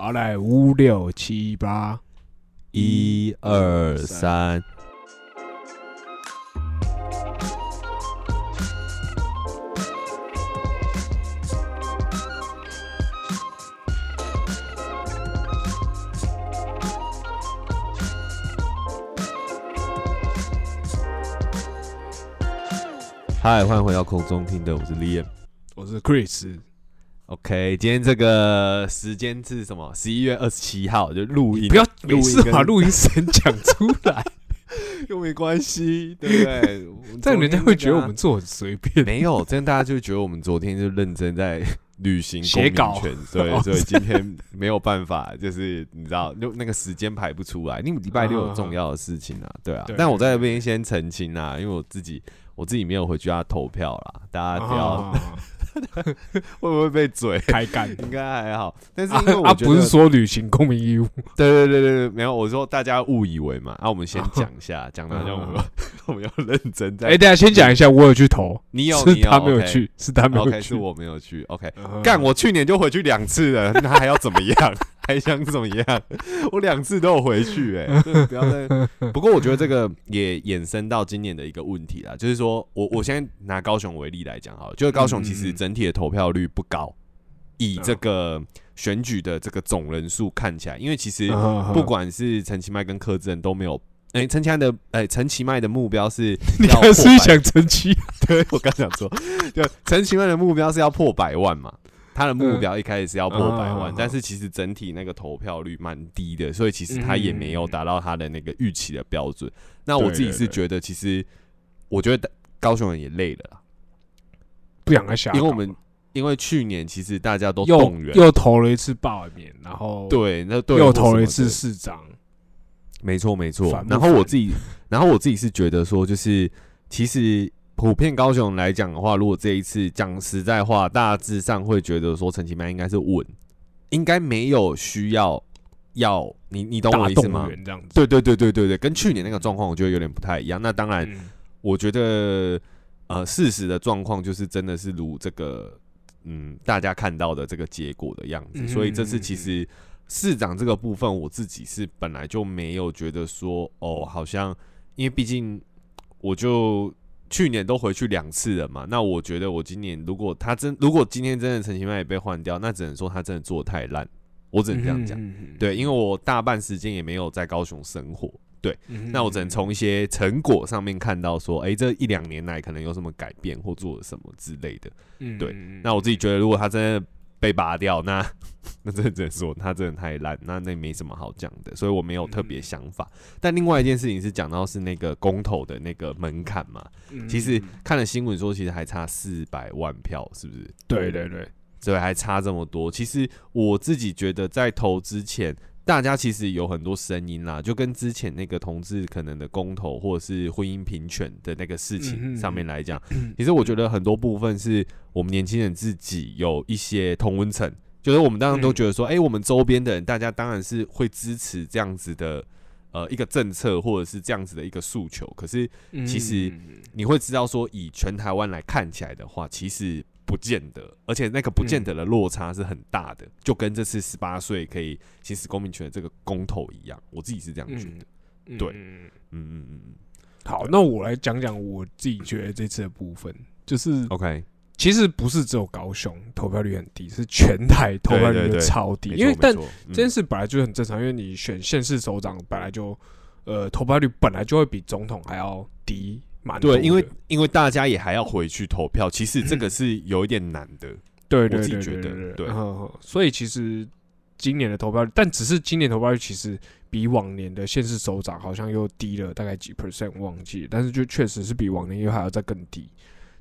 好，来五六七八，一二三，嗨，欢迎回到空中听的，我是 Liam。我是 Chris。OK，今天这个时间是什么？十一月二十七号就录音，不要录音每次把 录音声讲出来，又没关系，对不对？这样人家会觉得我们做很随便。没有，这样大家就觉得我们昨天就认真在履行公民写稿权，对，哦 所以今天没有办法，就是你知道，就那个时间排不出来。因为礼拜六有重要的事情啊，对啊对。但我在那边先澄清啊，因为我自己我自己没有回去要投票啦，大家不要啊 会不会被嘴？开干。应该还好，但是啊因为我不是说履行公民义务，对对对对对，没有，我说大家误以为嘛，啊，我们先讲一下，讲的好像我们 我们要认真在。哎，大家先讲一下，我有去投，你有，是他没有去，是他没有去是。我没有去。OK，嗯干，我去年就回去两次了，那还要怎么样？还想怎么样？我两次都有回去、哎，不要再。不过我觉得这个也衍生到今年的一个问题啦，就是说我我现在拿高雄为例来讲好了，就是高雄其实整体的投票率不高，以这个选举的这个总人数看起来，因为其实嗯不管是陈其迈跟柯志恩都没有。哎、陈其迈的哎，陈其迈的目标是 你要还是想陈其？对我刚想说，就陈其迈的目标是要破百万嘛，他的目标一开始是要破百万，嗯但是其实整体那个投票率蛮低的，所以其实他也没有达到他的那个预期的标准。那我自己是觉得，其实我觉得高雄人也累了啦，不想再下岗，因为我们因为去年其实大家都又动员，又投了一次罢免，然后对，那对又投了一次市长，没错没错然后我自己，然后我自己是觉得说，就是其实普遍高雄来讲的话，如果这一次讲实在话，大致上会觉得说陈其迈应该是稳，应该没有需要要你你懂大我意思吗动？员这样子。对对对对对对，跟去年那个状况我觉得有点不太一样。那当然，嗯我觉得呃，事实的状况就是真的是如这个嗯大家看到的这个结果的样子，嗯所以这次其实市长这个部分，我自己是本来就没有觉得说哦，好像因为毕竟我就。去年都回去两次了嘛，那我觉得我今年如果他真如果今天真的陈其迈也被换掉，那只能说他真的做的太烂，我只能这样讲。嗯嗯嗯对，因为我大半时间也没有在高雄生活，嗯那我只能从一些成果上面看到说，哎、这一两年来可能有什么改变或做了什么之类的。对那我自己觉得，如果他真的被拔掉，那那真的只能说他真的太烂，那那没什么好讲的，所以我没有特别想法。但另外一件事情是讲到是那个公投的那个门槛嘛，嗯其实嗯看了新闻说，其实还差四百万票，是不是？对对对，所以还差这么多。其实我自己觉得，在投之前，大家其实有很多声音啦，就跟之前那个同志可能的公投或者是婚姻平权的那个事嗯情上面来讲，其实我觉得很多部分是我们年轻人自己有一些同温层，就是我们当然都觉得说，哎、我们周边的人，大家当然是会支持这样子的。呃，一个政策或者是这样子的一个诉求，可是其实嗯你会知道说，以全台湾来看起来的话，其实不见得，而且那个不见得的落差是很大的，就跟这次十八岁可以行使公民权的这个公投一样，我自己是这样觉得。嗯对。嗯嗯嗯嗯。好，那我来讲讲我自己觉得这次的部分，就是，OK，其实不是只有高雄投票率很低，是全台投票率超低。因为但这件事本来就很正常，因为你选县市首长本来就呃投票率本来就会比总统还要低蛮。对，因为因为大家也还要回去投票，其实这个是有一点难的。对对对自己觉得对对对嗯嗯所以其实今年的投票率，但只是今年投票率其实比往年的县市首长好像又低了大概几 percent 忘记了，但是就确实是比往年又还要再更低。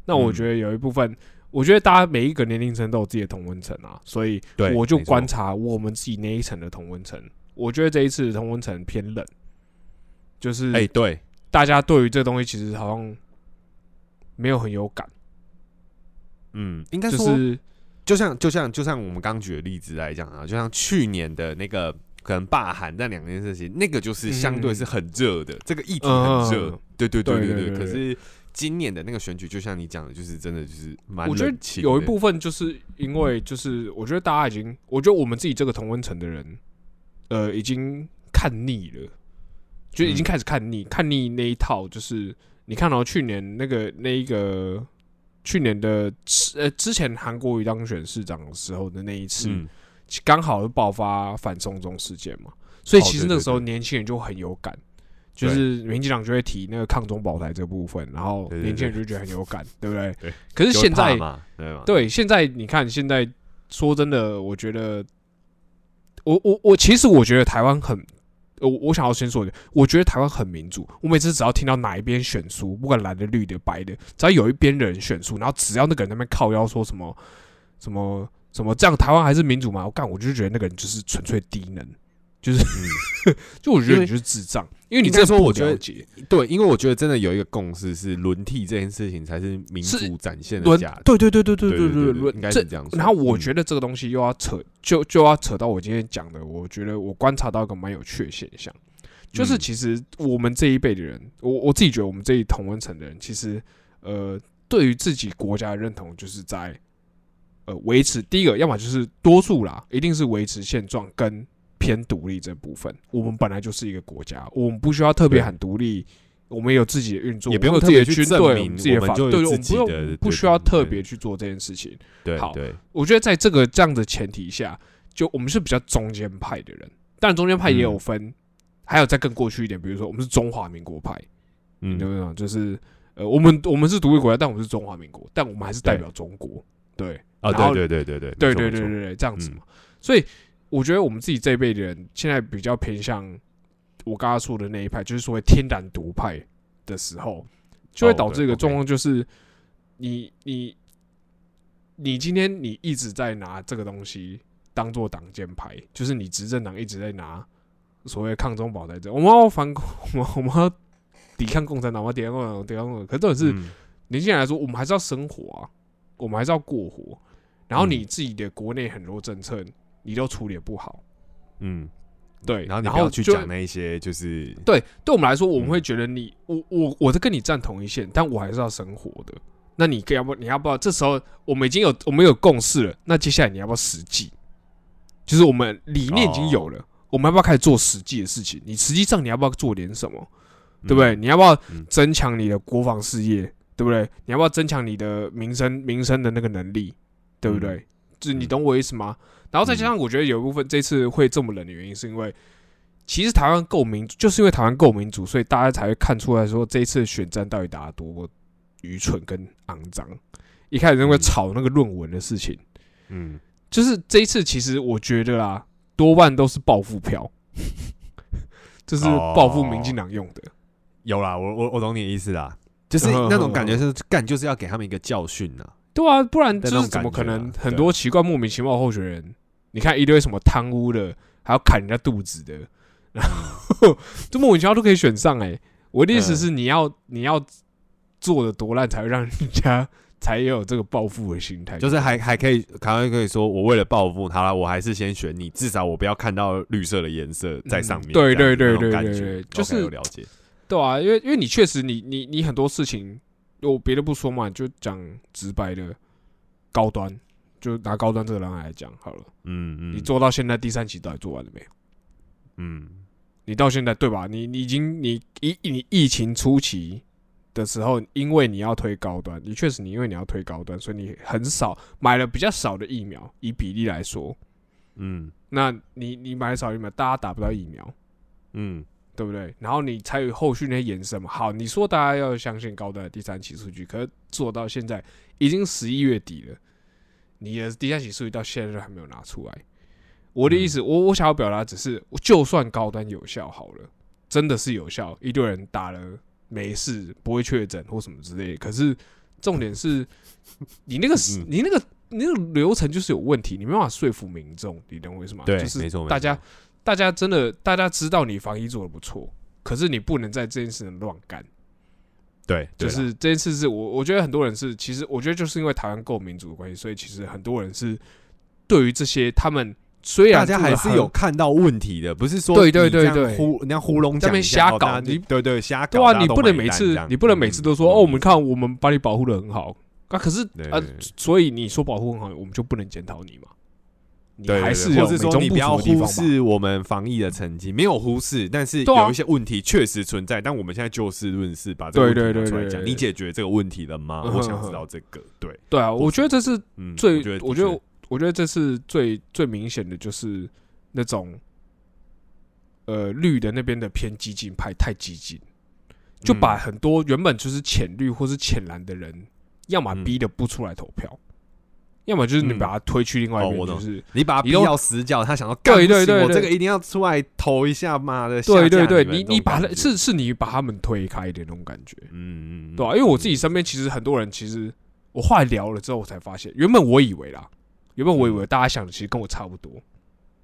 那我嗯觉得有一部分，我觉得大家每一个年龄层都有自己的同温层啊，所以我就观察我们自己那一层的同温层，我觉得这一次的同温层偏冷，就是哎、对，大家对于这东西其实好像没有很有感，嗯，应该说，就是就像就像就像我们刚举的例子来讲啊，就像去年的那个可能罢韩那两件事情，那个就是相对是很热的，这个议题很热，嗯对对对对对。可是今年的那个选举，就像你讲的，就是真的就是蛮我觉得有一部分就是因为就是我觉得大家已经，我觉得我们自己这个同温层的人，呃，已经看腻了，就已经嗯开始看腻，看腻那一套，就是你看到去年那个那一个去年的呃之前韩国瑜当选市长的时候的那一次，嗯。刚好就爆发反送中事件嘛，所以其实那个时候年轻人就很有感，就是民进党就会提那个抗中保台这部分，然后年轻人就觉得很有感，对不对？对。可是现在对，现在你看，现在说真的，我觉得，我我我其实我觉得台湾很，我我想要先说一点，我觉得台湾很民主。我每次只要听到哪一边选输，不管蓝的、绿的、白的，只要有一边人选输，然后只要那个人那边靠腰说什么什么什么，这样台湾还是民主吗？我干，我就觉得那个人就是纯粹低能，就是 就我觉得你就是智障，因为你应该真的不说我觉得对，因为我觉得真的有一个共识是轮替这件事情才是民主展现的轮价值，对对对对对对应该是这样说。然后我嗯。觉得这个东西又要扯，就就要扯到我今天讲的，我觉得我观察到一个蛮有趣的现象，就是嗯。其实我们这一辈的人，我我自己觉得我们这一同温层的人，其实呃，对于自己国家的认同，就是在呃维持第一个，要么就是多数啦，一定是维持现状跟偏独立这部分。我们本来就是一个国家，我们不需要特别对喊独立。我们有自己的运作，也不用特别去军队，证明自己的法，我们就有对，我们不用不需要特别去做这件事情。好我觉得在这个这样的前提下，就我们是比较中间派的人，但中间派也有嗯分，还有再更过去一点，比如说我们是中华民国派，嗯，不对？就是呃，我们我们是独立国家，但我们是中华民国，但我们还是代表中国，对，哦，然后对对对对对对对对对对，这样子嗯嘛。所以我觉得我们自己这一辈的人，现在比较偏向我刚刚说的那一派，就是所谓天然独派的时候，就会导致一个状况，就是你你你今天你一直在拿这个东西当做挡箭牌，就是你执政党一直在拿所谓抗中保台这，我们要反共，我们我们要抵抗共产党，我们要抵抗共产党，抵抗共产党。可是重点是，嗯年轻人来说，我们还是要生活啊，我们还是要过活。然后嗯你自己的国内很多政策，你都处理不好，嗯，对，然后你然后就不要去讲那一些，就是对，对我们来说，我们嗯会觉得你，我我我是跟你站同一线，但我还是要生活的。那你要不你要不要？这时候我们已经有我们有共识了，那接下来你要不要实际？就是我们理念已经有哦了，我们要不要开始做实际的事情？你实际上你要不要做点什么？对不对？嗯你要不要嗯增强你的国防事业？对不对？你要不要增强你的民生民生的那个能力？对不对？就是你嗯懂我意思吗？然后再加上，我觉得有一部分这次会这么冷的原因，是因为其实台湾够民主，就是因为台湾够民主，所以大家才会看出来说这一次选战到底打得多愚蠢跟肮脏。一开始因为嗯吵那个论文的事情，嗯，就是这一次其实我觉得啦，多半都是报复票，就是报复民进党用的。有啦，我我我懂你的意思啦，就是嗯 那种感觉是干，就是要给他们一个教训呐。对啊，不然就是怎么可能很多奇怪莫名其妙的候选人？你看一堆什么贪污的，还要砍人家肚子的，然后 这莫名其妙都可以选上哎、我的意思嗯是，你要你要做的多烂，才会让人家才有这个报复的心态。就是还还可以，还可以说，我为了报复他，我还是先选你，至少我不要看到绿色的颜色在上面。嗯对对对对对就是了解。对啊，因为因为你确实你你你很多事情，我别的不说嘛，就讲直白的高端，就拿高端这个人来讲好了。嗯嗯，你做到现在第三期到底做完了没有？嗯你到现在对吧？你你已经你疫你疫情初期的时候，因为你要推高端，你确实你因为你要推高端，所以你很少买了比较少的疫苗，以比例来说，嗯那你你买少疫苗，大家打不到疫苗，嗯对不对？然后你才有后续那些延伸嘛。好，你说大家要相信高端的第三期数据，可是做到现在已经十一月底了，你的第三期数据到现在都还没有拿出来。我的意思，我我想要表达只是，就算高端有效好了，真的是有效，一堆人打了没事，不会确诊或什么之类的。可是重点是，你那个嗯你那个你那个流程就是有问题，你没办法说服民众，你懂我意思吗？对就是没错大家错大家真的大家知道你防疫做的不错，可是你不能在这件事情乱干。对，就是这件事是我我觉得很多人是，其实我觉得就是因为台湾够民主的关系，所以其实很多人是对于这些他们虽然大家还是有看到问题的，不是说对对对对。糊人家糊弄在那边讲瞎搞你对对瞎搞，对啊，你不能每次你不能每次都说、嗯。哦，我们看我们把你保护的很好。那，可是啊对对，所以你说保护很好，我们就不能检讨你嘛？你对，还是有美对或是说中不足你不要忽？视我们防疫的成绩，没有忽视，但是有一些问题确实存在，但我们现在就事论事，把这个问题对对拿出来讲。你解决这个问题了吗？嗯我想知道这个。对，对啊，我觉得这是嗯，最我觉得，我觉得，这是最最明显的就是那种，呃，绿的那边的偏激进派太激进，就把嗯很多原本就是浅绿或是浅蓝的人，要么嗯逼的不出来投票，要么就是你嗯。把他推去另外一边，就是你把他逼到死角，他想要对干对对对这个一定要出来投一下，妈的，对对对，你你把他是是你把他们推开的那种感觉，嗯嗯，嗯。对啊，因为我自己身边其实很多人，其实我后来聊了之后，我才发现，原本我以为啦，原本我以为嗯。大家想的其实跟我差不多，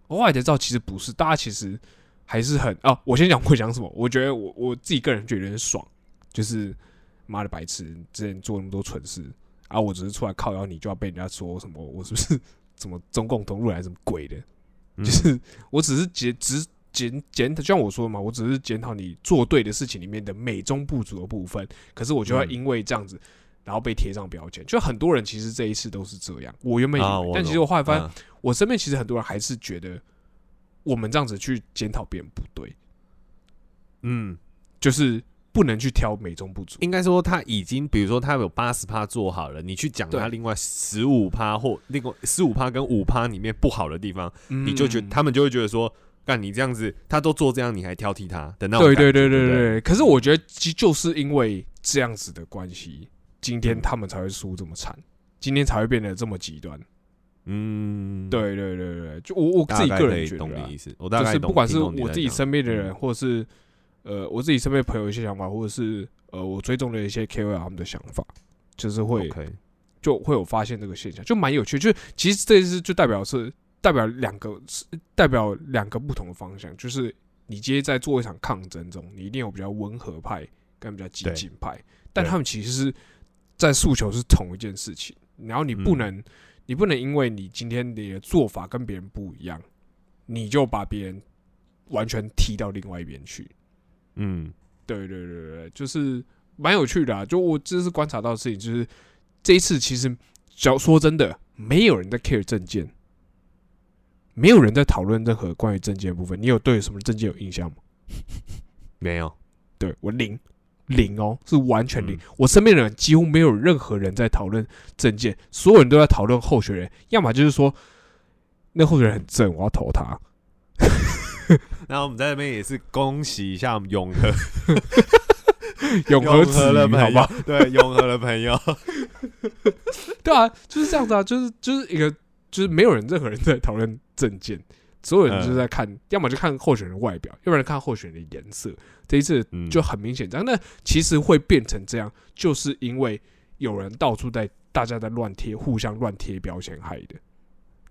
我后来才知道其实不是，大家其实还是很啊。我先讲 我讲什么，我觉得我我自己个人觉得很爽，就是妈的白痴，之前做那么多蠢事啊，我只是出来靠邀你就要被人家说什么，我是不是什么中共同路人还是什么鬼的？嗯就是我只是检只检检，就像我说的嘛，我只是检讨你做对的事情里面的美中不足的部分，可是我就要嗯因为这样子，然后被贴上标签。就很多人其实这一次都是这样，我原本以为，啊但其实我后来发现，嗯我身边其实很多人还是觉得我们这样子去检讨别人不对，嗯，就是不能去挑美中不足。应该说他已经，比如说他有八十趴做好了，你去讲他另外十五趴或另外十五趴跟五趴里面不好的地方，你就觉得嗯他们就会觉得说，干你这样子，他都做这样，你还挑剔他的那种对。对对对对。可是我觉得，其就是因为这样子的关系，今天嗯他们才会输这么惨，今天才会变得这么极端。嗯，，对对对对，就我我自己个人觉得啊懂你意，思。我大就是不管是我自己身边的人，嗯或者是呃我自己身边朋友一些想法，或者是呃我追踪的一些 KOL 他们的想法，就是会就会有发现这个现象，就蛮有趣。就是其实这一次就代表是代表两个是代表两个不同的方向，就是你今天在做一场抗争中，你一定有比较温和派跟比较激进派，但他们其实是在诉求是同一件事情，然后你不嗯能、你不能因为你今天你的做法跟别人不一样，你就把别人完全踢到另外一边去。嗯对对对对，就是蛮有趣的啊。就我这是观察到的事情，就是这一次其实，只要说真的，没有人在 care 证件，没有人在讨论任何关于证件的部分。你有对什么证件有印象吗？没有，对我零零哦，是完全零。嗯我身边的人几乎没有任何人在讨论证件，所有人都在讨论候选人，要么就是说那候选人很正，我要投他。然后我们在这边也是恭喜一下我们永和 永和子的朋友不好？，对永和的朋友，对啊，就是这样子啊，就是就是一个就是没有人任何人在讨论证件，所有人就是在看，要么就看候选人外表，要不然看候选人的颜色。这一次嗯就很明显这样。那其实会变成这样，就是因为有人到处在大家在乱贴，互相乱贴标签害的，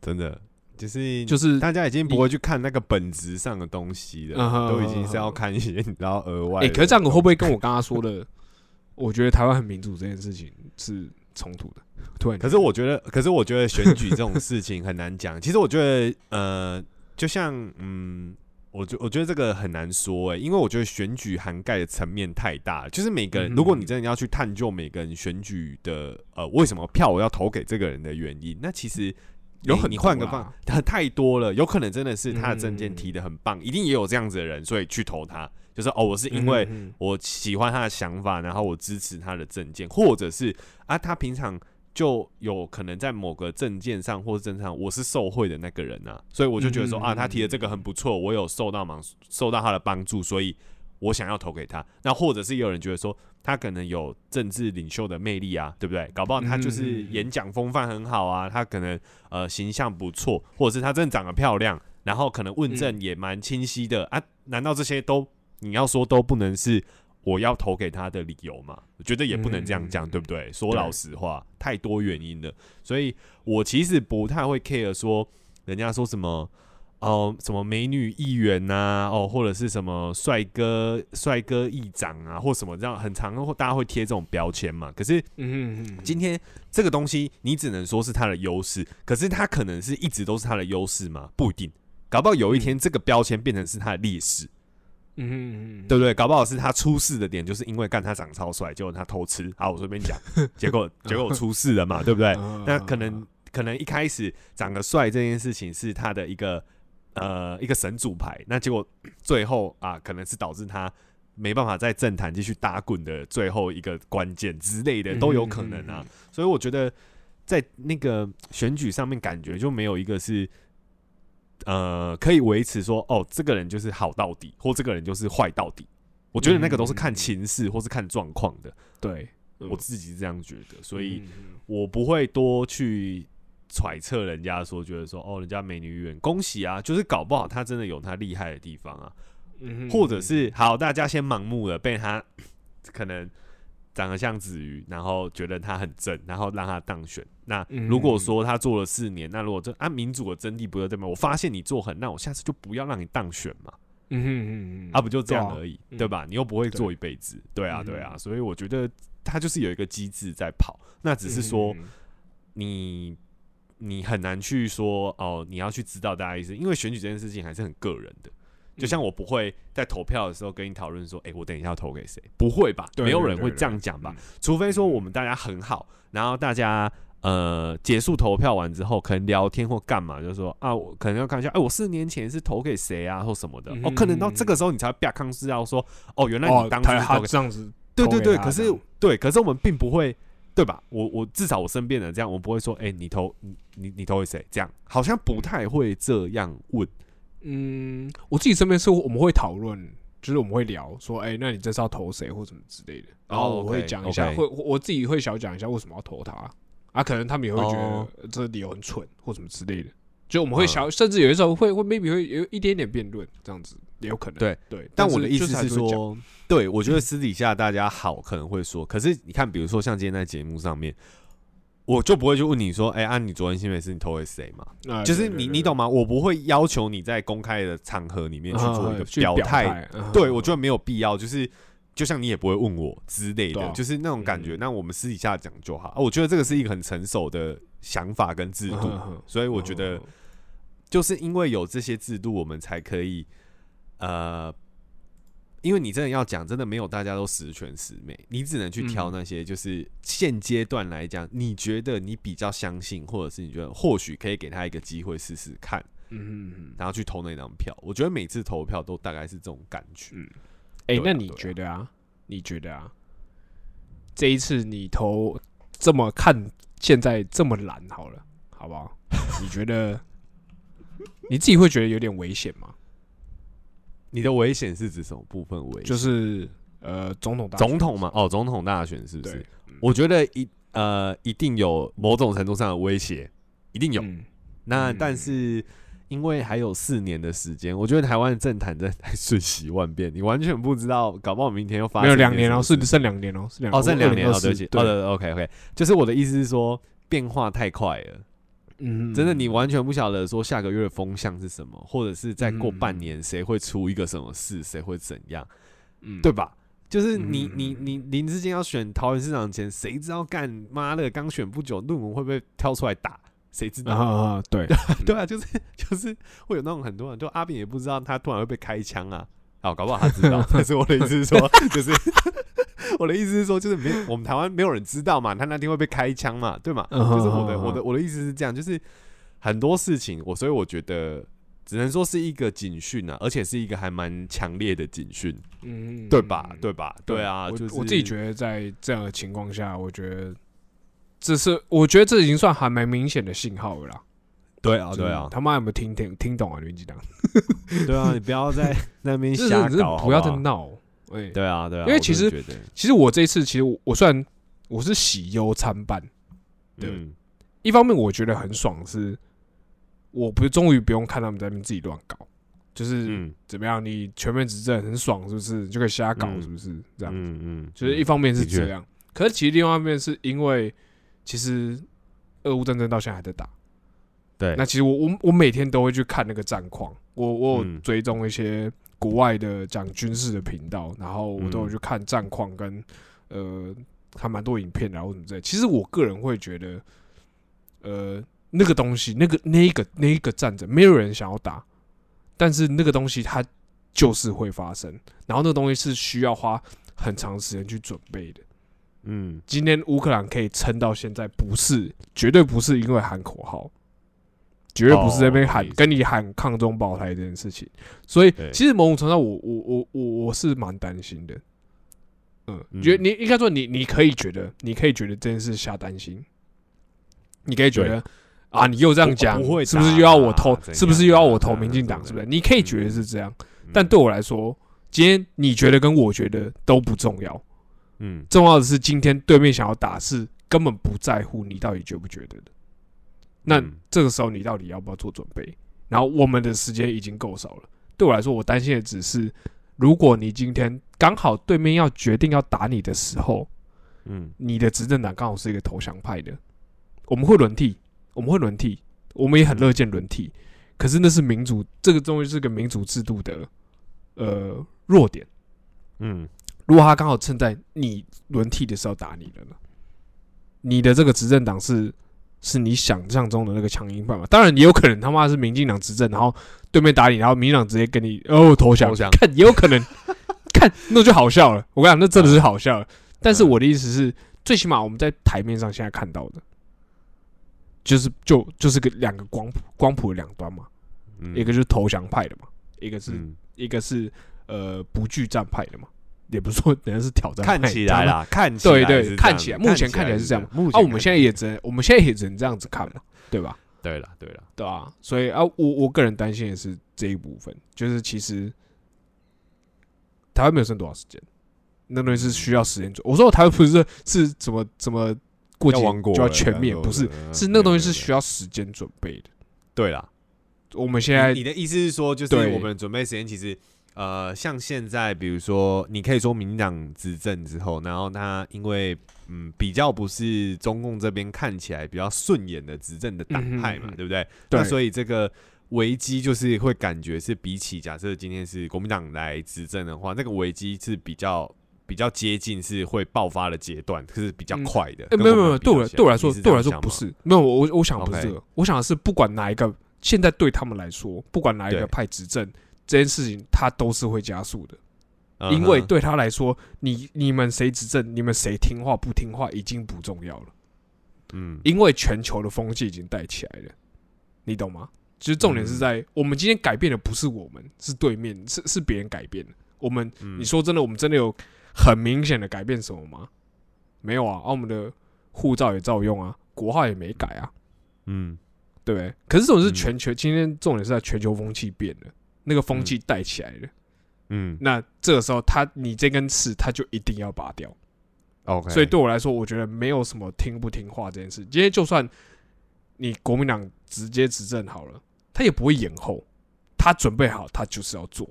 真的就是就是大家已经不会去看那个本质上的东西了，嗯都已经是要看一些你知道额外。可是这样子会不会跟我刚刚说的，我觉得台湾很民主这件事情是冲突的？突然，可是我觉得，可是我觉得选举这种事情很难讲。其实我觉得，呃，就像，嗯，我觉我觉得这个很难说、欸，因为我觉得选举涵盖的层面太大了。就是每个人，如果你真的要去探究每个人选举的，呃，为什么票我要投给这个人的原因，那其实有很你你换个方，他 太多了，有可能真的是他的证件嗯提的很棒，一定也有这样子的人，所以去投他。就是哦，我是因为我喜欢他的想法，然后我支持他的证件，或者是啊，他平常就有可能在某个证件上或者政上，我是受贿的那个人啊，所以我就觉得说、嗯啊，他提的这个很不错，我有受到忙受到他的帮助，所以我想要投给他。那或者是也有人觉得说他可能有政治领袖的魅力啊，对不对？搞不好他就是演讲风范很好啊，他可能呃形象不错，或者是他真的长得漂亮，然后可能问政也蛮清晰的、啊。难道这些都你要说都不能是我要投给他的理由吗？我觉得也不能这样讲，嗯对不对？说老实话，太多原因了，所以我其实不太会 care 说人家说什么哦，什么美女议员呐、哦，或者是什么帅哥帅哥议长啊，或什么这样，很常大家会贴这种标签嘛。可是嗯今天这个东西，你只能说是他的优势，可是他可能是一直都是他的优势吗？不一定，搞不好有一天这个标签变成是他的劣势，嗯对不对？搞不好是他出事的点，就是因为干他长超帅，结果他偷吃。好，我随便讲，结果结果出事了嘛，对不对？嗯那可能可能一开始长得帅这件事情是他的一个呃一个神主牌，那结果 最后啊，可能是导致他没办法在政坛继续打滚的最后一个关键之类的都有可能啊。所以我觉得在那个选举上面，感觉就没有一个是呃可以维持说哦，这个人就是好到底，或这个人就是坏到底。我觉得那个都是看情势或是看状况的，对，我自己是这样觉得，所以。我不会多去揣测人家说，觉得说哦，人家美女远，恭喜啊，就是搞不好他真的有他厉害的地方啊，嗯或者是好，大家先盲目的被他可能长得像子瑜，然后觉得他很正，然后让他当选。那嗯如果说他做了四年，那如果这按民主的真谛不就对吗？我发现你做很，那我下次就不要让你当选嘛，嗯嗯嗯嗯，啊，不就这样而已，嗯对吧？你又不会做一辈子，对啊，嗯对啊，所以我觉得他就是有一个机制在跑，那只是说。嗯你你很难去说哦，你要去知道大家意思，因为选举这件事情还是很个人的。就像我不会在投票的时候跟你讨论说，哎、我等一下要投给谁？不会吧？没有人会这样讲吧？嗯除非说我们大家很好，然后大家呃结束投票完之后，可能聊天或干嘛，就是说啊，我可能要看一下，哎、我四年前是投给谁啊，或什么的。嗯哦，可能到这个时候你才会比较康是要说，哦，原来哦你当初他他是投给这样子，对对对，可是对，可是我们并不会，对吧？我我至少我身边的这样，我不会说，哎、你投你你你投给谁？这样好像不太会这样问。嗯，我自己身边是我们会讨论，就是我们会聊说，哎、那你这是要投谁或什么之类的，然后我会讲一下会我我自己会小讲一下为什么要投他。啊，可能他们也会觉哦。得这理由很蠢或什么之类的，就我们会嗯。小，甚至有的时候会会 maybe 会有一点点辩论这样子，也有可能，对对，但我的意思是说，对我觉得私底下大家好可能会说，可是你看，比如说像今天在节目上面。我就不会去问你说，哎、啊，你昨天新北市你投给谁嘛？哎就是你你懂吗？我不会要求你在公开的场合里面去做一个表态，嗯对我觉得没有必要，就是就像你也不会问我之类的，啊就是那种感觉。嗯那我们私底下讲就好。啊我觉得这个是一个很成熟的想法跟制度，所以我觉得就是因为有这些制度，我们才可以呃。因为你真的要讲，真的没有大家都十全十美，你只能去挑嗯那些就是现阶段来讲，你觉得你比较相信，或者是你觉得或许可以给他一个机会试试看，嗯然后去投那张票。我觉得每次投票都大概是这种感觉。嗯哎、那你觉得啊？你觉得啊？这一次你投这么看现在这么蓝，好了，好不好？你觉得你自己会觉得有点危险吗？你的危险是指什么部分危险？就是呃，总统大总统嘛，哦，总统大选是不是？，我觉得一呃一定有某种程度上的威胁，一定有。嗯那嗯但是因为还有四年的时间，我觉得台湾的政坛真的太瞬息万变，你完全不知道，搞不好明天又发生没有两年哦，是剩两年哦，是两哦，剩两年哦，对不起，对哦，对，OK OK，就是我的意思是说变化太快了。嗯，真的，你完全不晓得说下个月的风向是什么，或者是再过嗯半年谁会出一个什么事，谁会怎样，嗯对吧？就是你嗯你你林志坚要选桃园市长前，谁知道干妈的刚选不久，论文会不会挑出来打？谁知道？对，对啊，就是 就是会有那种很多人，就阿炳也不知道他突然会被开枪啊。好，搞不好他知道，但是我的意思是说，就是 我的意思是说，就是没我们台湾没有人知道嘛，他那天会被开枪嘛，对嘛？嗯就是我的我的我的意思是这样，就是很多事情，我所以我觉得只能说是一个警讯啊，而且是一个还蛮强烈的警讯，嗯，对吧？对吧？对啊，我就是我自己觉得在这样的情况下，我觉得这是我觉得这已经算还蛮明显的信号了啦。对啊，对啊，他妈有没有听听听懂啊？林机长，对啊，你不要在 那边就是瞎搞，不要再闹。哎，对啊，对啊，因为其实其实我这一次其实我我虽然我是喜忧参半，对。嗯。一方面我觉得很爽是，我不终于不用看他们在那边自己乱搞，就是嗯。怎么样，你全面执政很爽，是不是？就可以瞎搞，嗯。是不是？这样，嗯嗯，就是一方面是这样，可是其实另外一方面是因为其实俄乌战争到现在还在打，对，那其实我我我每天都会去看那个战况，我我有嗯。追踪一些国外的讲军事的频道，然后我都有嗯去看战况跟呃还蛮多影片然后什么之类。其实我个人会觉得，呃，那个东西，那个那一个那一个战争，没有人想要打，但是那个东西它就是会发生，然后那个东西是需要花很长时间去准备的。嗯今天乌克兰可以撑到现在，不是绝对不是因为喊口号，绝对不是在那边喊、哦跟你喊抗中保台这件事情。所以其实某种程度上我，我我我我是蛮担心的。嗯，嗯觉得你应该说你你可以觉得，你可以觉得这件事瞎担心，你可以觉得啊，你又这样讲不不会，是不是又要我投是不是又要我投民进党？是不是？你可以觉得是这样，嗯但对我来说，今天你觉得跟我觉得都不重要。嗯重要的是，今天对面想要打，是根本不在乎你到底觉不觉得的。那嗯这个时候，你到底要不要做准备？然后我们的时间已经够少了。对我来说，我担心的只是，如果你今天刚好对面要决定要打你的时候，嗯你的执政党刚好是一个投降派的，我们会轮替，我们会轮替，我们也很乐见轮替。可是那是民主，这个终于是个民主制度的呃弱点。嗯如果他刚好趁在你轮替的时候打你了呢？你的这个执政党是是你想象中的那个强硬派嘛？当然也有可能他妈是民进党执政，然后对面打你，然后民进党直接跟你哦投降，看也有可能，看那就好笑了。我跟你讲，那真的是好笑。了。但是我的意思是，最起码我们在台面上现在看到的，就是就就是个两个光谱光谱的两端嘛，嗯。一个就是投降派的嘛，一个是嗯。一个是呃不惧战派的嘛，也不是说人家是挑战，看起来啦，看起来对对看起来目前看起来是这样目前啊，我们现在也只能我们现在也只能这样子看嘛，对吧？对了对了，对啊，所以啊，我我个人担心也是这一部分，就是其实台湾没有剩多少时间，那东西是需要时间做。我说台湾不是是怎么怎么过几要亡国就要全面，不是，嗯是那个东西是需要时间准备的。对啦。我们现在你你的意思是说，就是对我们准备时间其实。呃，像现在，比如说，你可以说民党执政之后，然后他因为嗯比较不是中共这边看起来比较顺眼的执政的党派嘛，嗯哼嗯对不对？对那所以这个危机就是会感觉是比起假设今天是国民党来执政的话，那个危机是比较比较接近是会爆发的阶段，是比较嗯快的。欸、没有没有，对我对我来说，对我来说不是。没有我我想不是 OK 这个，我想的是不管哪一个，现在对他们来说，不管哪一个派执政，这件事情他都是会加速的，因为对他来说，你你们谁执政，你们谁听话不听话已经不重要了，嗯。因为全球的风气已经带起来了，你懂吗？其实重点是嗯。在、我们今天改变的不是我们，是对面，是是别人改变的。我们嗯。你说真的，我们真的有很明显的改变什么吗？没有啊，啊我们的护照也照用啊，国号也没改啊，嗯。对不对？可是这种是嗯。全球，今天重点是在全球风气变了，那个风气带起来了，嗯。那这个时候他你这根刺他就一定要拔掉。，OK，所以对我来说，我觉得没有什么听不听话这件事。今天就算你国民党直接执政好了，他也不会延后，他准备好，他就是要做，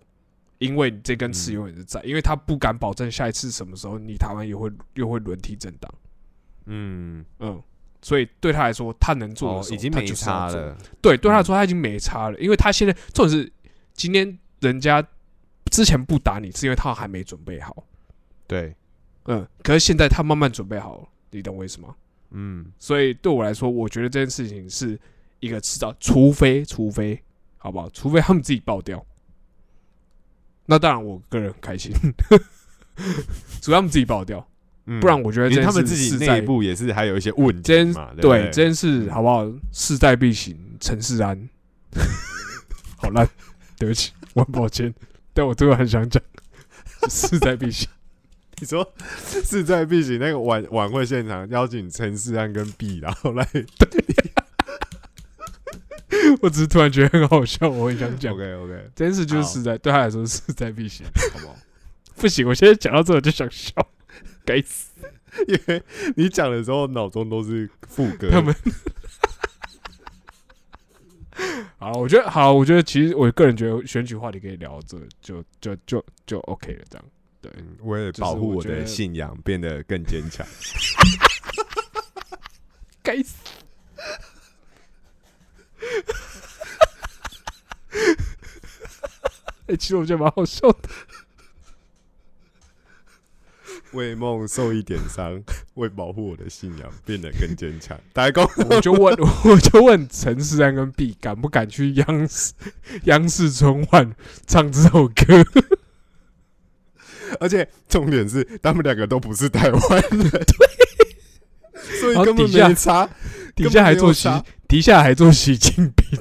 因为你这根刺嗯。永远是在，因为他不敢保证下一次什么时候你台湾也会又会轮替政党，嗯，嗯，所以对他来说，他能做的已经没差了，对，对他来嗯。说他已经没差了，因为他现在重点是今天人家之前不打你，是因为他还没准备好，对，嗯，可是现在他慢慢准备好了，你懂我意思吗？嗯。所以对我来说，我觉得这件事情是一个迟早，除非除非好不好？除非他们自己爆掉，那当然我个人很开心，除非他们自己爆掉，嗯，不然我觉得这件他们自己内部也是还有一些问题嘛，对不对？对这件事嗯好不好？势在必行，陈世安，好烂，对不起，我很抱歉，但我突然很想讲，势在必行。你说势在必行，那个晚晚会现场邀请陈世安跟 B，然后来 我只是突然觉得很好笑，我很想讲。OK OK，这件事就是好势在对他来说势在必行，好不好？不行，我现在讲到这我就想笑，该死！因为你讲的时候脑中都是副歌，他们好，我觉得好，我觉得其实我个人觉得选举话题可以聊到这，就就就就 OK 了，这样。对，嗯为了保护我的信仰变得更坚强。该死 哎、其实我觉得蛮好笑的。为梦受一点伤，为保护我的信仰变得更坚强。大家讲，我就问，我就问陈思安跟 B 敢不敢去央视 央视春晚唱这首歌？而且重点是他们两个都不是台湾人，对，所以根本没差。底下还做习底下还做习近平。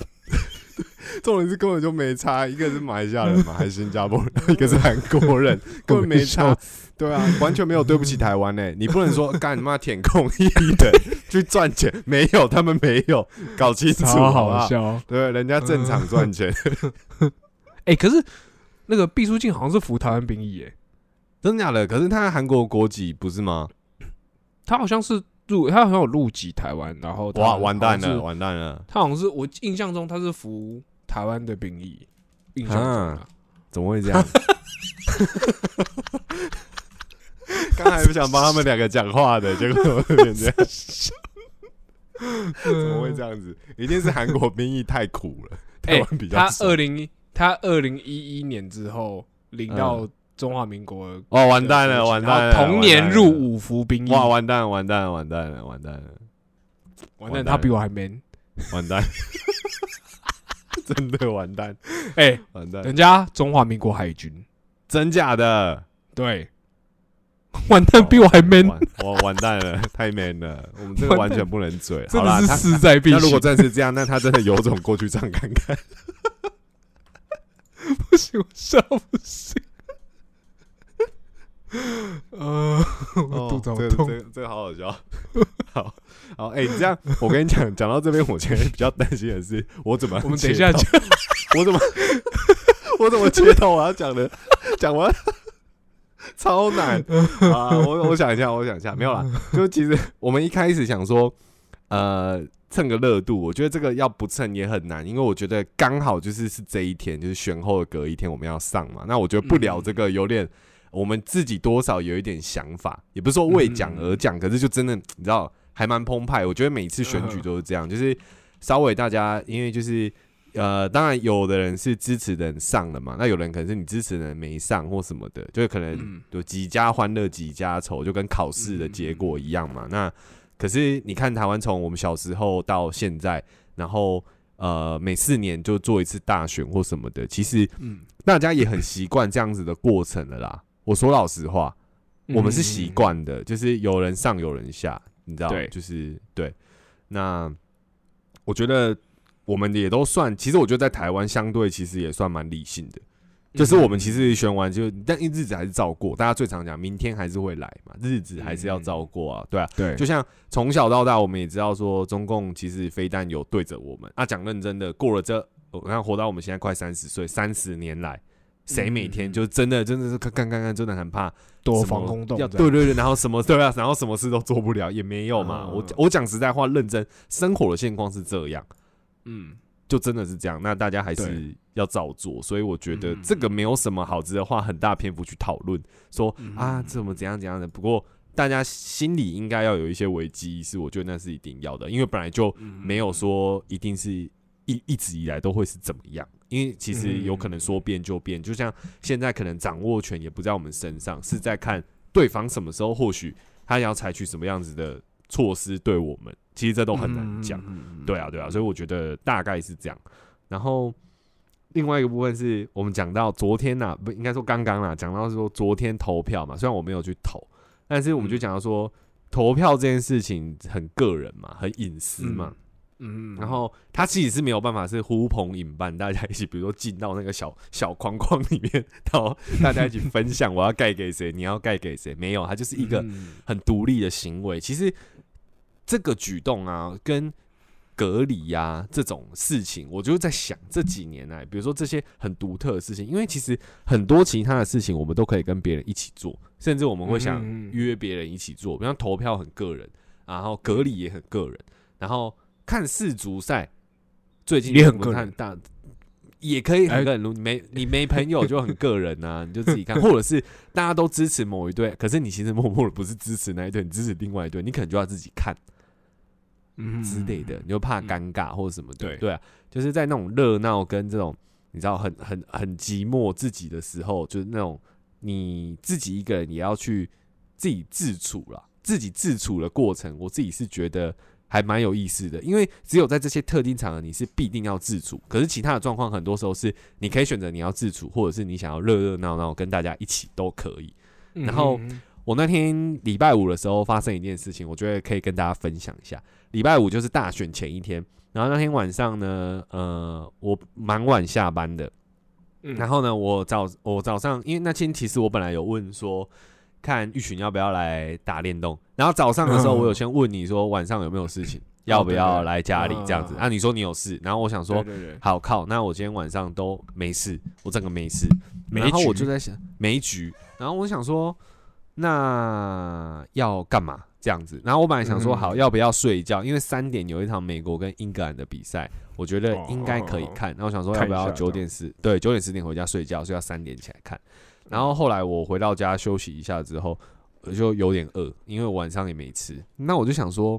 重点是根本就没差，一个是马来西亚人嘛，还是新加坡人，一个是韩国人，根本没差。对啊，完全没有对不起台湾呢、你不能说干你妈舔空一的 去赚钱，没有，他们没有，搞清楚好不好？好笑。对，人家正常赚钱，哎、可是那个毕书尽好像是服台湾兵役，耶，真的假的？可是他韩国国籍不是吗？他好像是入，他好像有入籍台湾，然后哇，完蛋了，完蛋了！他好像是我印象中他是服台湾的兵役，印象中啊。怎么会这样？刚才不想帮他们两个讲话的，结果变这样，怎么会这样子？一定是韩国兵役太苦了，台哎、湾比较他二零他二零一一年之后领到中华民国的哦，完蛋了，完蛋了，同年入完蛋了伍服兵役，哇，完蛋了，完蛋了，完蛋了，完蛋了，完蛋，他比我还 man。完蛋，真的完蛋，哎、完蛋，人家中华民国海军，真假的？对，完蛋，比我还 man，完我完蛋了，太 man 了，我们这个完全不能嘴。好啦，真的是势在必行。那如果真的是这样，那他真的有种过去唱看看。不行，我笑不行。呃，我肚子好痛。哦这个这好好笑。好好，哎、你这样，我跟你讲，讲到这边，我现在比较担心的是，我怎么我们等一下讲，我怎么我怎么接到我要讲的，讲完超难啊！我我想一下，我想一下，没有啦，就其实我们一开始想说，呃。蹭个热度，我觉得这个要不蹭也很难，因为我觉得刚好就是是这一天，就是选后的隔一天我们要上嘛。那我觉得不聊这个有点，我们自己多少有一点想法，也不是说为讲而讲，可是就真的你知道还蛮澎湃。我觉得每次选举都是这样，就是稍微大家因为就是呃，当然有的人是支持的人上了嘛，那有人可能是你支持的人没上或什么的，就是可能嗯有几家欢乐几家愁，就跟考试的结果一样嘛。那可是你看台湾从我们小时候到现在，然后呃每四年就做一次大选或什么的，其实嗯，大家也很习惯这样子的过程了啦。我说老实话，我们是习惯的，就是有人上有人下，你知道，对就是对。那我觉得我们也都算，其实我觉得在台湾相对其实也算蛮理性的，就是我们其实选完就，但日子还是照过。大家最常讲，明天还是会来嘛，日子还是要照过啊，对啊。对，就像从小到大，我们也知道说，中共其实非但有对着我们啊，讲认真的，过了这，我看活到我们现在快三十岁，三十年来，谁每天就真的真的是看看看看，真的很怕多防空洞，要对对对，然后什么 对啊，然后什么事都做不了，也没有嘛。嗯我我讲实在话，认真生活的现况是这样，嗯，就真的是这样。那大家还是要照做，所以我觉得嗯这个没有什么好值得花很大篇幅去讨论，说嗯啊怎么怎样怎样的。不过大家心里应该要有一些危机意识，我觉得那是一定要的，因为本来就嗯。没有说一定是一一直以来都会是怎么样，因为其实有可能说变就变，就像现在可能掌握权也不在我们身上，是在看对方什么时候或许他要采取什么样子的措施对我们，其实这都很难讲。嗯对啊，对啊，所以我觉得大概是这样。然后另外一个部分是我们讲到昨天呐、不应该说刚刚啦，讲到说昨天投票嘛，虽然我没有去投，但是我们就讲到说、投票这件事情很个人嘛，很隐私嘛。嗯，然后他其实是没有办法是呼朋引伴，大家一起，比如说进到那个小 小框框里面，然后大家一起分享我要盖给谁，你要盖给谁，没有，他就是一个嗯。很独立的行为。其实这个举动啊，跟隔离呀、这种事情，我就在想这几年来，比如说这些很独特的事情，因为其实很多其他的事情我们都可以跟别人一起做，甚至我们会想嗯约别人一起做，比方投票很个人，然后隔离也很个人，然后看世足赛，最近也很看大。也可以很哎个人，你没你没朋友就很个人呐、你就自己看，或者是大家都支持某一队，可是你其实默默的不是支持那一队，你支持另外一队，你可能就要自己看。嗯之类的，你就怕嗯尴尬或者什么的。对对啊，就是在那种热闹跟这种你知道很很很寂寞自己的时候，就是那种你自己一个人也要去自己自处了，自己自处的过程，我自己是觉得。还蛮有意思的，因为只有在这些特定场合，你是必定要自处。可是其他的状况，很多时候是你可以选择你要自处，或者是你想要热热闹闹跟大家一起都可以。嗯然后嗯我那天礼拜五的时候发生一件事情，我觉得可以跟大家分享一下。礼拜五就是大选前一天，然后那天晚上呢，呃，我蛮晚下班的，嗯然后呢，我早我早上，因为那天其实我本来有问说，看玉群要不要来打电动，然后早上的时候嗯我有先问你说晚上有没有事情，要不要来家里这样子嗯啊？你说你有事，然后我想说好靠，那我今天晚上都没事，我整个没事，然后我就在想没局，然后我想说，那要干嘛这样子？然后我本来想说，嗯好，要不要睡一觉？因为三点有一场美国跟英格兰的比赛，我觉得哦应该可以看。然后我想说，要不要九点十对九点十点回家睡觉，睡到三点起来看。然后后来我回到家休息一下之后，我就有点饿，因为晚上也没吃。那我就想说，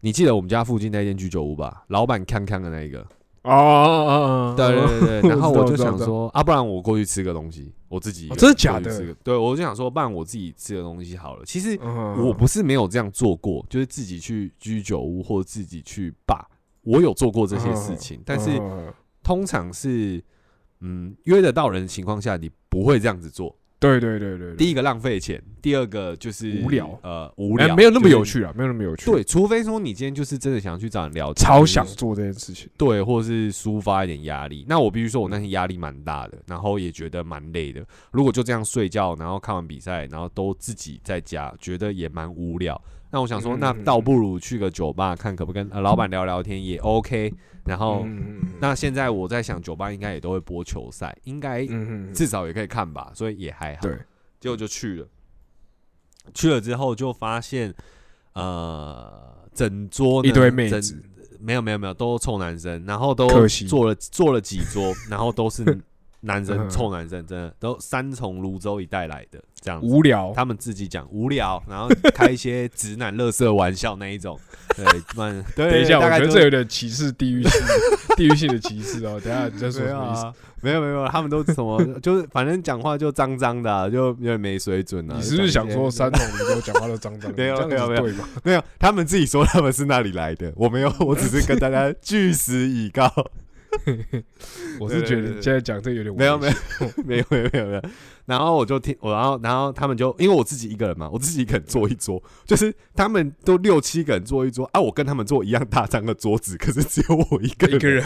你记得我们家附近那间居酒屋吧？老板康康的那一个。哦对对对对，然后我就想说啊，不然我过去吃个东西，我自己真的假的对，我就想说，不然我自己吃个东西好了。其实嗯我不是没有这样做过，就是自己去居酒屋或者自己去吧，我有做过这些事情，但是嗯通常是嗯约得到人的情况下，你不会这样子做。对对对对，第一个浪费钱，第二个就是无聊呃无聊，哎没有那么有趣啊，没有那么有趣，对，，除非说你今天就是真的想要去找人聊天，超想做这件事情，对，或是抒发一点压力。那我必须说，我那天压力蛮大的，然后也觉得蛮累的。如果就这样睡觉，然后看完比赛，然后都自己在家，觉得也蛮无聊。那我想说，嗯。那倒不如去个酒吧，看可不跟、呃、老板聊聊天也 OK。然后，那现在我在想，酒吧应该也都会播球赛，应该至少也可以看吧，所以也还好。对，结果就去了，去了之后就发现，呃，整桌呢一堆妹整子，没有没有没有，都臭男生，然后都坐了坐了几桌，然后都是男生，嗯臭男生，真的都三从泸州一带来的这样子。无聊，他们自己讲无聊，然后开一些直男乐色玩笑那一种，对，慢，对，等一下，我觉得这有点歧视地域性，地域性的歧视哦。等一下你在说没什么意思？有啊，没有没有，他们都什么，就是反正讲话就脏脏的啊、就有点没水准啊。你是不是想说三？三重泸州讲话都脏脏的？没有没有没有？没有，他们自己说他们是那里来的，我没有，我只是跟大家据实以告。我是觉得你现在讲这有点没有没有 没有没有没有没有。然后我就听我，然后然后他们就因为我自己一个人嘛，我自己一个人坐一桌，就是他们都六七个人坐一桌啊，我跟他们坐一样大张的桌子，可是只有我一个一个人，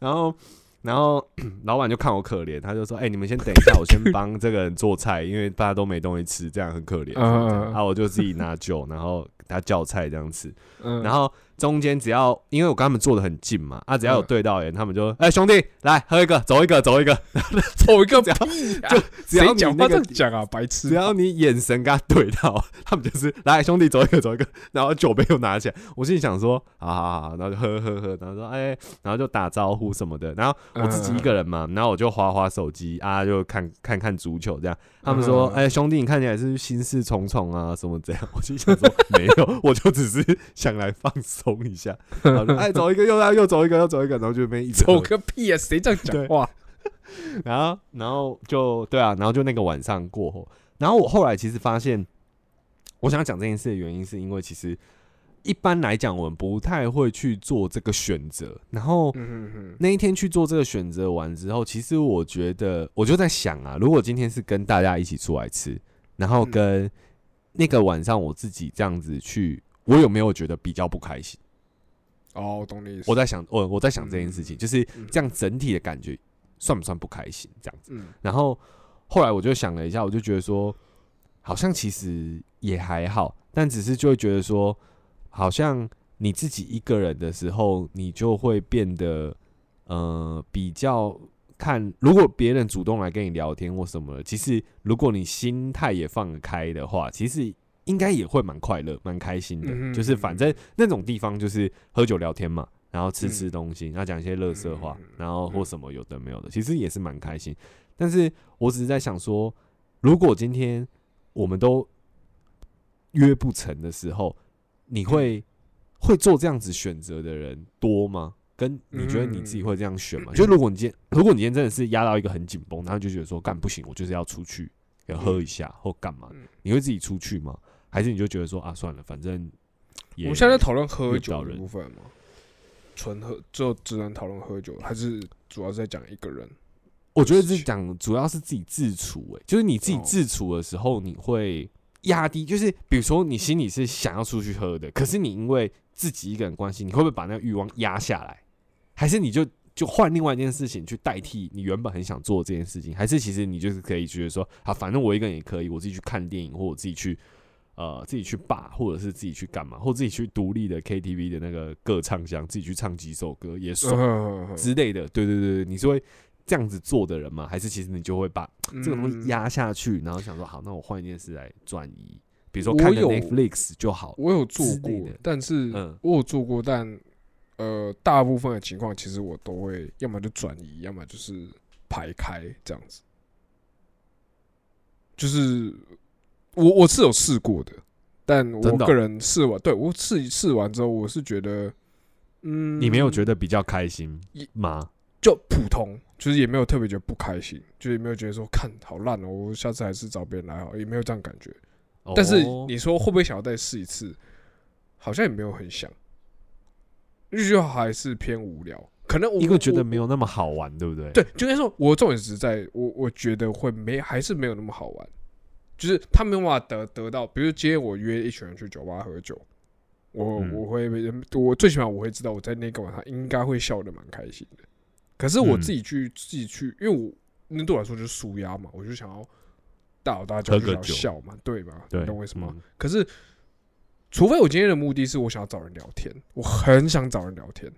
然后，然后 老板就看我可怜，他就说：“哎、你们先等一下，我先帮这个人做菜，因为大家都没东西吃，这样很可怜。啊，我就自己拿酒，然后给他叫菜这样吃。嗯然后中间只要因为我跟他们坐的很近嘛，啊，只要有嗯对到人，他们就哎、兄弟来喝一个，走一个，走一个。走一个只要屁呀！只要你那个样讲啊？白痴！只要你眼神跟他对到，他们就是来兄弟走一个走一个，然后酒杯又拿起来，我心里想说，好好好，然后就喝喝喝，然后说哎、然后就打招呼什么的，然后我自己一个人嘛，然后我就划划手机啊，就看看看足球这样。他们说，嗯哎、兄弟，你看起来是心事重重啊，什么这样？我心想说，没有，我就只是想来放松一下。然后就哎，走一个又要又走一个又走一个，然后就被一直走个屁啊！谁这样讲话？然后，然后就对啊，然后就那个晚上过后，然后我后来其实发现，我想要讲这件事的原因，是因为其实一般来讲，我们不太会去做这个选择。然后那一天去做这个选择完之后，其实我觉得，我就在想啊，如果今天是跟大家一起出来吃，然后嗯跟那个晚上我自己这样子去，我有没有觉得比较不开心？哦，我懂你意思。我在想，我我在想这件事情，就是嗯这样整体的感觉算不算不开心？这样子。嗯然后后来我就想了一下，我就觉得说，好像其实也还好，但只是就会觉得说，好像你自己一个人的时候，你就会变得呃比较看，如果别人主动来跟你聊天或什么，其实如果你心态也放得开的话，其实。应该也会蛮快乐、蛮开心的，嗯就是反正那种地方就是喝酒聊天嘛，然后吃嗯吃东西，然后讲一些乐色话然后或什么有的没有的，其实也是蛮开心。但是我只是在想说，如果今天我们都约不成的时候，你会会做这样子选择的人多吗？跟你觉得你自己会这样选吗？就如果你今天，如果你今天真的是压到一个很紧绷，然后就觉得说干不行，我就是要出去要喝一下或干嘛，你会自己出去吗？还是你就觉得说啊算了，反正我们现在在讨论喝酒的部分吗？纯喝就只能讨论喝酒，还是主要是在讲一个人？我觉得是讲主要是自己自处、欸，就是你自己哦自处的时候，你会压低，就是比如说你心里是想要出去喝的，可是你因为自己一个人关系，你会不会把那个欲望压下来？还是你就就换另外一件事情去代替你原本很想做的这件事情？还是其实你就是可以觉得说，啊，反正我一个人也可以，我自己去看电影，或我自己去呃自己去吧，或者是自己去干嘛，或自己去独立的 KTV 的那个歌唱箱，自己去唱几首歌也爽。嗯之类的，对对对对，你是会这样子做的人吗？还是其实你就会把这个东西压下去，然后想说好，那我换一件事来转移，比如说看个我有 Netflix 就好。我有做过但是嗯我有做过，但呃，大部分的情况其实我都会要么就转移，要么就是排开这样子。就是我我是有试过的，但我个人试完，对我试试完之后，我是觉得，嗯，你没有觉得比较开心一吗？就普通，就是也没有特别觉得不开心，就也没有觉得说看好烂哦，我下次还是找别人来好，也没有这样感觉。但是哦你说会不会想要再试一次？好像也没有很想，就还是偏无聊。可能我因为觉得我没有那么好玩，对不对？对，就应该说，我重点是在我我觉得会没还是没有那么好玩，就是他没有办法得得到，比如今天我约一群人去酒吧喝酒，我、嗯我会我最起码我会知道我在那个晚上应该会笑得蛮开心的。可是我嗯自己去、自己去，因为我那对我来说就是舒压嘛，我就想要大吼大叫，就想笑嘛，对吧？对，你懂我意思吗？嗯可是，除非我今天的目的是我想要找人聊天，我很想找人聊天，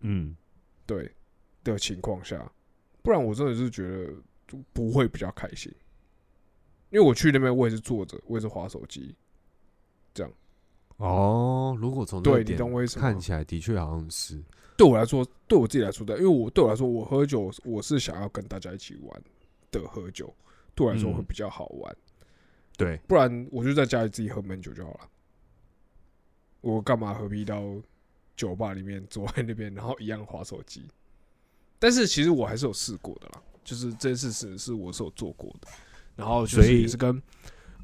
嗯，对的情况下，不然我真的是觉得就不会比较开心。因为我去那边，我也是坐着，我也是划手机。这样哦，如果从这个对你点懂我意思看起来的确好像是，对我来说，对我自己来说的，因为我对我来说，我喝酒我是想要跟大家一起玩的喝酒，对我来说嗯会比较好玩。对，不然我就在家里自己喝闷酒就好了。我干嘛何必到酒吧里面坐在那边，然后一样划手机？但是其实我还是有试过的啦，就是这件事是是我是有做过的，然后就所以是也是跟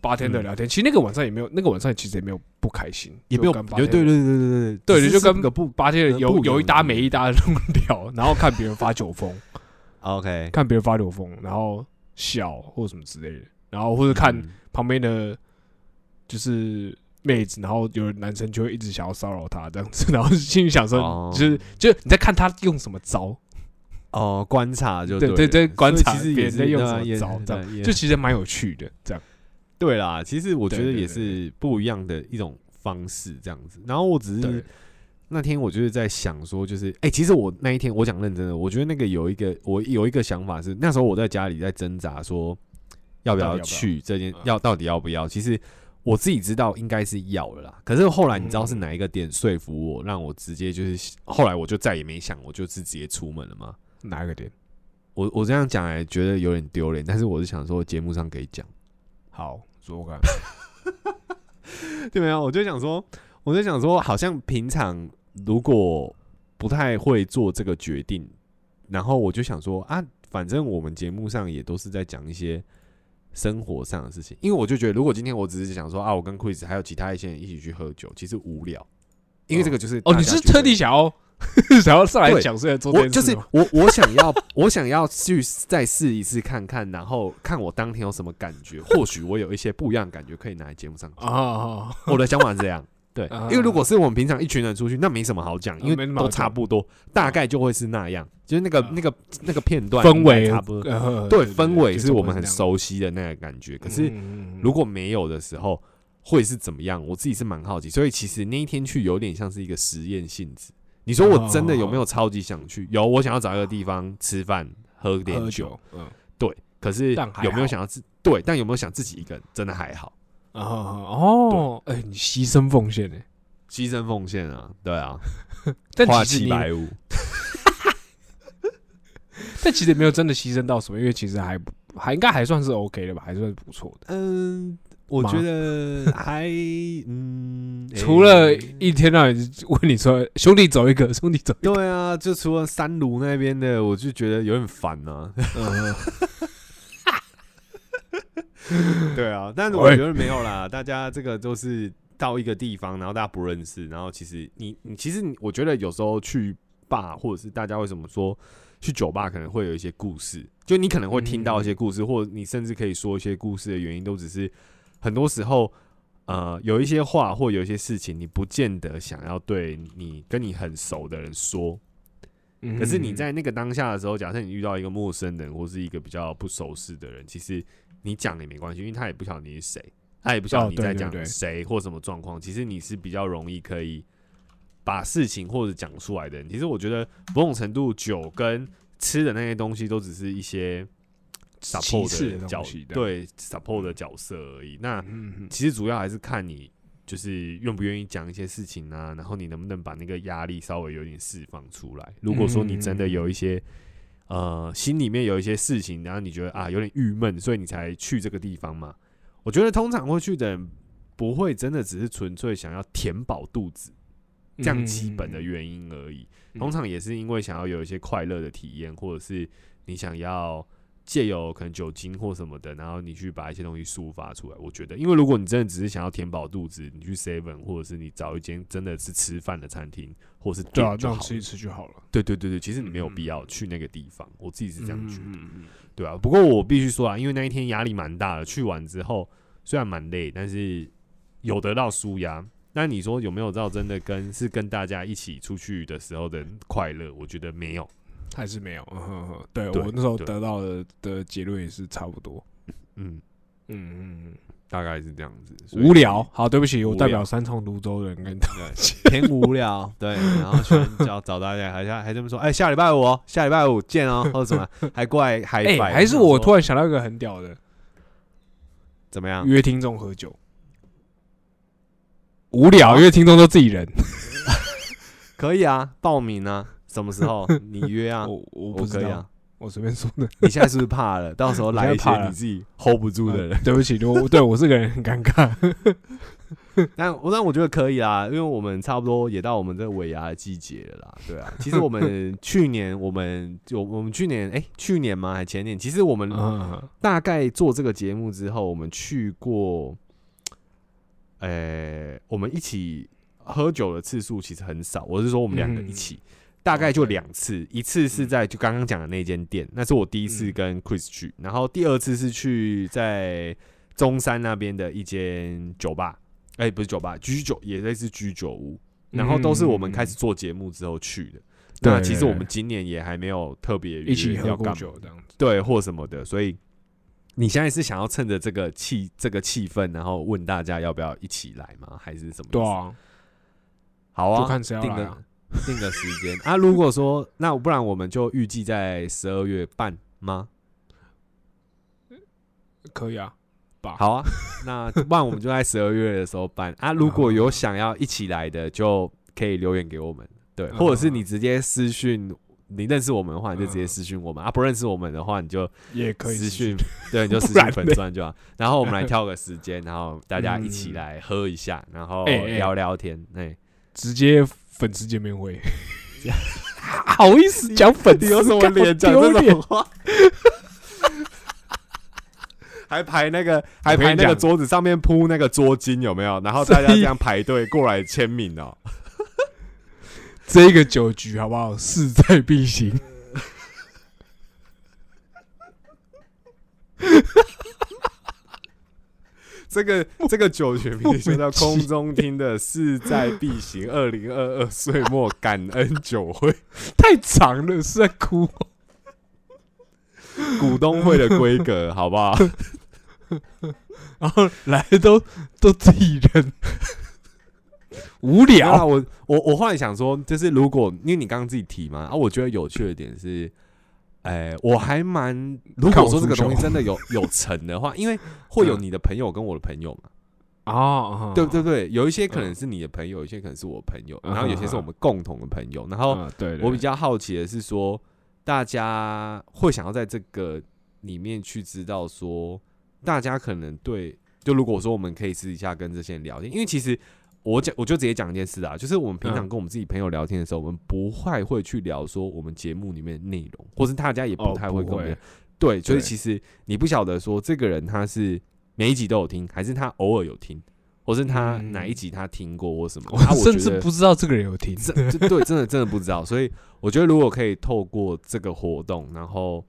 八天的聊天。其实那个晚上也没有，那个晚上其实也没有不开心，也没有，就跟八对对对对对对对只是就跟个不八天的有有一搭没一搭的聊，然后看别人发酒疯，OK，看别人发酒疯，然后笑或什么之类的，然后或者看嗯。旁边的就是妹子，然后有男生就会一直想要骚扰她这样子，然后心里想说，哦。就是就是你在看他用什么招，哦，观察就对对了。对对，观所以察其实也是别人在用什么招，这样就其实蛮有趣的，这样。对啦，其实我觉得也对对对。是不一样的一种方式，这样子。然后我只是，那天我就是在想说，就是哎、其实我那一天我讲认真的，我觉得那个有一个我有一个想法是，那时候我在家里在挣扎说要不要到底要不要？去这件嗯。要到底要不要。其实我自己知道应该是要了啦，可是后来你知道是嗯哪一个点说服我，让我直接就是后来我就再也没想，我就是直接出门了吗？哪一个点？我我这样讲哎，觉得有点丢脸，但是我是想说节目上可以讲。好，说我看。对没有，我就想说，我就想说，好像平常如果不太会做这个决定，然后我就想说啊，反正我们节目上也都是在讲一些生活上的事情，因为我就觉得，如果今天我只是想说啊，我跟 Chris 还有其他一些人一起去喝酒，其实无聊，因为这个就是哦，你是特地想要 想要上来讲，所以做我就是这件事吗？我，我想要，我想要去再试一次看看，然后看我当天有什么感觉，或许我有一些不一样的感觉可以拿来节目上讲。啊，我的想法是这样，对，啊因为如果是我们平常一群人出去，那没什么好讲，因为都差不多，大概就会是那样，就是那个啊那个那个片段氛围差不多，呃对，氛围是我们很熟悉的那个感觉。可是嗯如果没有的时候，会是怎么样？我自己是蛮好奇，所以其实那一天去有点像是一个实验性质。你说我真的有没有超级想去？有，我想要找一个地方吃饭喝点酒，酒，嗯对。可是有没有想要自对？但有没有想自己一个人？真的还好，啊哦，哎，你牺牲奉献呢？牺牲奉献啊，对啊，但花七百五。但其实也没有真的牺牲到什么，因为其实还不还应该还算是 OK 的吧，还算是不错的。嗯，我觉得 还嗯除了一天到晚问你说兄弟走一个，兄弟走一个，对啊，就除了三卢那边的，我就觉得有点烦呐、嗯 对啊，但是我觉得没有啦，大家这个都是到一个地方，然后大家不认识，然后其实你你其实你我觉得有时候去吧，或者是大家为什么说去酒吧可能会有一些故事，就你可能会听到一些故事，或者你甚至可以说一些故事的原因，都只是很多时候。呃，有一些话或有一些事情，你不见得想要对你跟你很熟的人说，嗯可是你在那个当下的时候，假设你遇到一个陌生人或是一个比较不熟识的人，其实你讲也没关系，因为他也不晓得你是谁，他也不晓得哦你在讲谁或什么状况。其实你是比较容易可以把事情或者讲出来的人。其实我觉得某种程度，酒跟吃的那些东西都只是一些 support 的的角东西的对 support 的角色而已。那其实主要还是看你就是愿不愿意讲一些事情啊，然后你能不能把那个压力稍微有点释放出来。如果说你真的有一些呃心里面有一些事情，然后你觉得啊有点郁闷，所以你才去这个地方嘛。我觉得通常会去的人不会真的只是纯粹想要填饱肚子这样基本的原因而已，嗯。通常也是因为想要有一些快乐的体验，或者是你想要借由可能酒精或什么的，然后你去把一些东西抒发出来。我觉得，因为如果你真的只是想要填饱肚子，你去 Seven 或者是你找一间真的是吃饭的餐厅，或者是对啊。这样吃一吃就好了。对对对对，其实你没有嗯必要去那个地方，我自己是这样觉得。对啊，不过我必须说啊，因为那一天压力蛮大的，去完之后虽然蛮累，但是有得到舒压。那你说有没有到真的跟是跟大家一起出去的时候的快乐？我觉得没有。还是没有。嗯哼哼，对对我那时候得到的的结论也是差不多。嗯，嗯嗯大概是这样子。无聊。好，对不起，我代表三重泸州人跟他。对，偏无聊。对，然后喜欢找找大家，还还还这么说，哎、下礼拜五哦，下礼拜五见哦，或者什么，还过来嗨哎，还是我突然然想到一个很屌的，怎么样？约听众喝酒。无聊，因为听众都自己人。可以啊，报名啊，什么时候你约啊？我我不知道我可以啊，。我随便说的。你现在是不是怕了？到时候来一我现在怕了些你自己 hold 不住的人。呃 对不起，我对我这个人很尴尬。但我但我觉得可以啦，因为我们差不多也到我们这个尾牙的季节了啦。对啊，其实我们去年我们就我们去年哎、去年吗？还前年？其实我们嗯，大概做这个节目之后，我们去过，呃、我们一起喝酒的次数其实很少。我是说我们两个一起，大概就两次，一次是在就刚刚讲的那间店，那是我第一次嗯跟 Chris 去，然后第二次是去在中山那边的一间酒吧，哎、不是酒吧，居酒也类似居酒屋，然后都是我们开始做节目之后去的。对那其实我们今年也还没有特别一起喝过酒这样子。对，或什么的，所以你现在是想要趁着这个气这个气氛，然后问大家要不要一起来吗？还是什么？对，啊，好啊，就看谁要来啊。定个时间啊。如果说那不然我们就预计在十二月半吗？可以啊，吧？好啊，那不然我们就在十二月的时候办啊。如果有想要一起来的，就可以留言给我们，对，嗯或者是你直接私讯。你认识我们的话，你就直接私讯我们啊；不认识我们的话，你就也可以私讯讯，对，你就私不然讯粉钻就好。然后我们来挑个时间，然后大家一起嗯来喝一下，然后聊聊天。哎，直接粉丝见面会。好意思讲粉丝，你有什么干脸讲这种话？还排那个，还排那个桌子上面铺那个桌巾，有没有？然后大家这样排队过来签名哦。这个酒局好不好？势在必行。这个 这个酒全名就叫空中听的势在必行二零二二岁末感恩酒会 太长了，是在哭。股东会的规格，好不好？然后来的都都自己人，无啊，聊。我我我后来想说，就是如果因为你刚刚自己提嘛，啊，我觉得有趣的点是，哎、我还蛮如果说这个东西真的有 有成的话，因为会有你的朋友跟我的朋友嘛，哦，对对对，有一些可能是你的朋友，有一些可能是我朋友，嗯。然后有些是我们共同的朋友，然后对。我比较好奇的是说，大家会想要在这个里面去知道说，大家可能对，就如果说我们可以私底下跟这些人聊天，因为其实我讲我就直接讲一件事啊，就是我们平常嗯跟我们自己朋友聊天的时候，我们不太会去聊说我们节目里面的内容，或是大家也不哦太会跟我们聊。对，所以其实你不晓得说这个人他是每一集都有听，还是他偶尔有听，或是他嗯哪一集他听过或什么。甚至不知道这个人有听。这这对真的真的不知道，所以我觉得如果可以透过这个活动，然后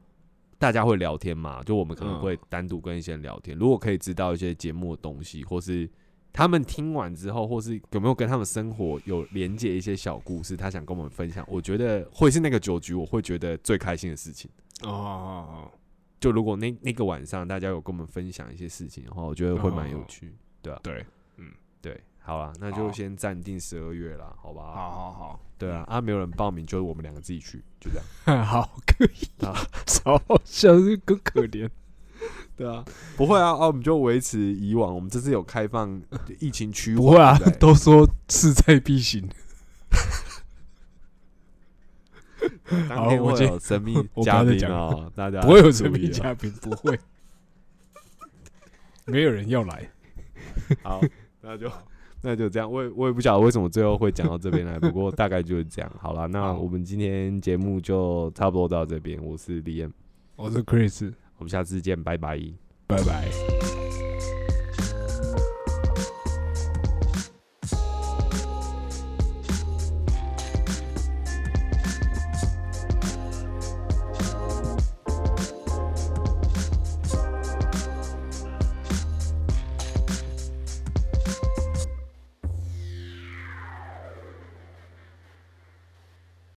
大家会聊天嘛，就我们可能嗯会单独跟一些人聊天，如果可以知道一些节目的东西，或是他们听完之后，或是有没有跟他们生活有连接一些小故事，他想跟我们分享，我觉得会是那个酒局我会觉得最开心的事情。哦，就如果那那个晚上大家有跟我们分享一些事情的话，我觉得会蛮有哦趣。对，对，好啦，那就先暂定十二月啦，好吧？好好好，对啊，啊，没有人报名，就是我们两个自己去，就这样。好，可以啊，超好 笑，是更可怜。对啊，不会啊，啊，我们就维持以往，我们这次有开放疫情区，不会啊都说势在必行。当天会我今有神秘 嘉宾要再讲哦，大家不会有神秘嘉宾，不会，没有人要来。好，那就那就这样。我也我也不晓得为什么最后会讲到这边来，不过大概就是这样。好了，那我们今天节目就差不多到这边。我是李彦，我是 Chris，我们下次见，拜拜。拜拜。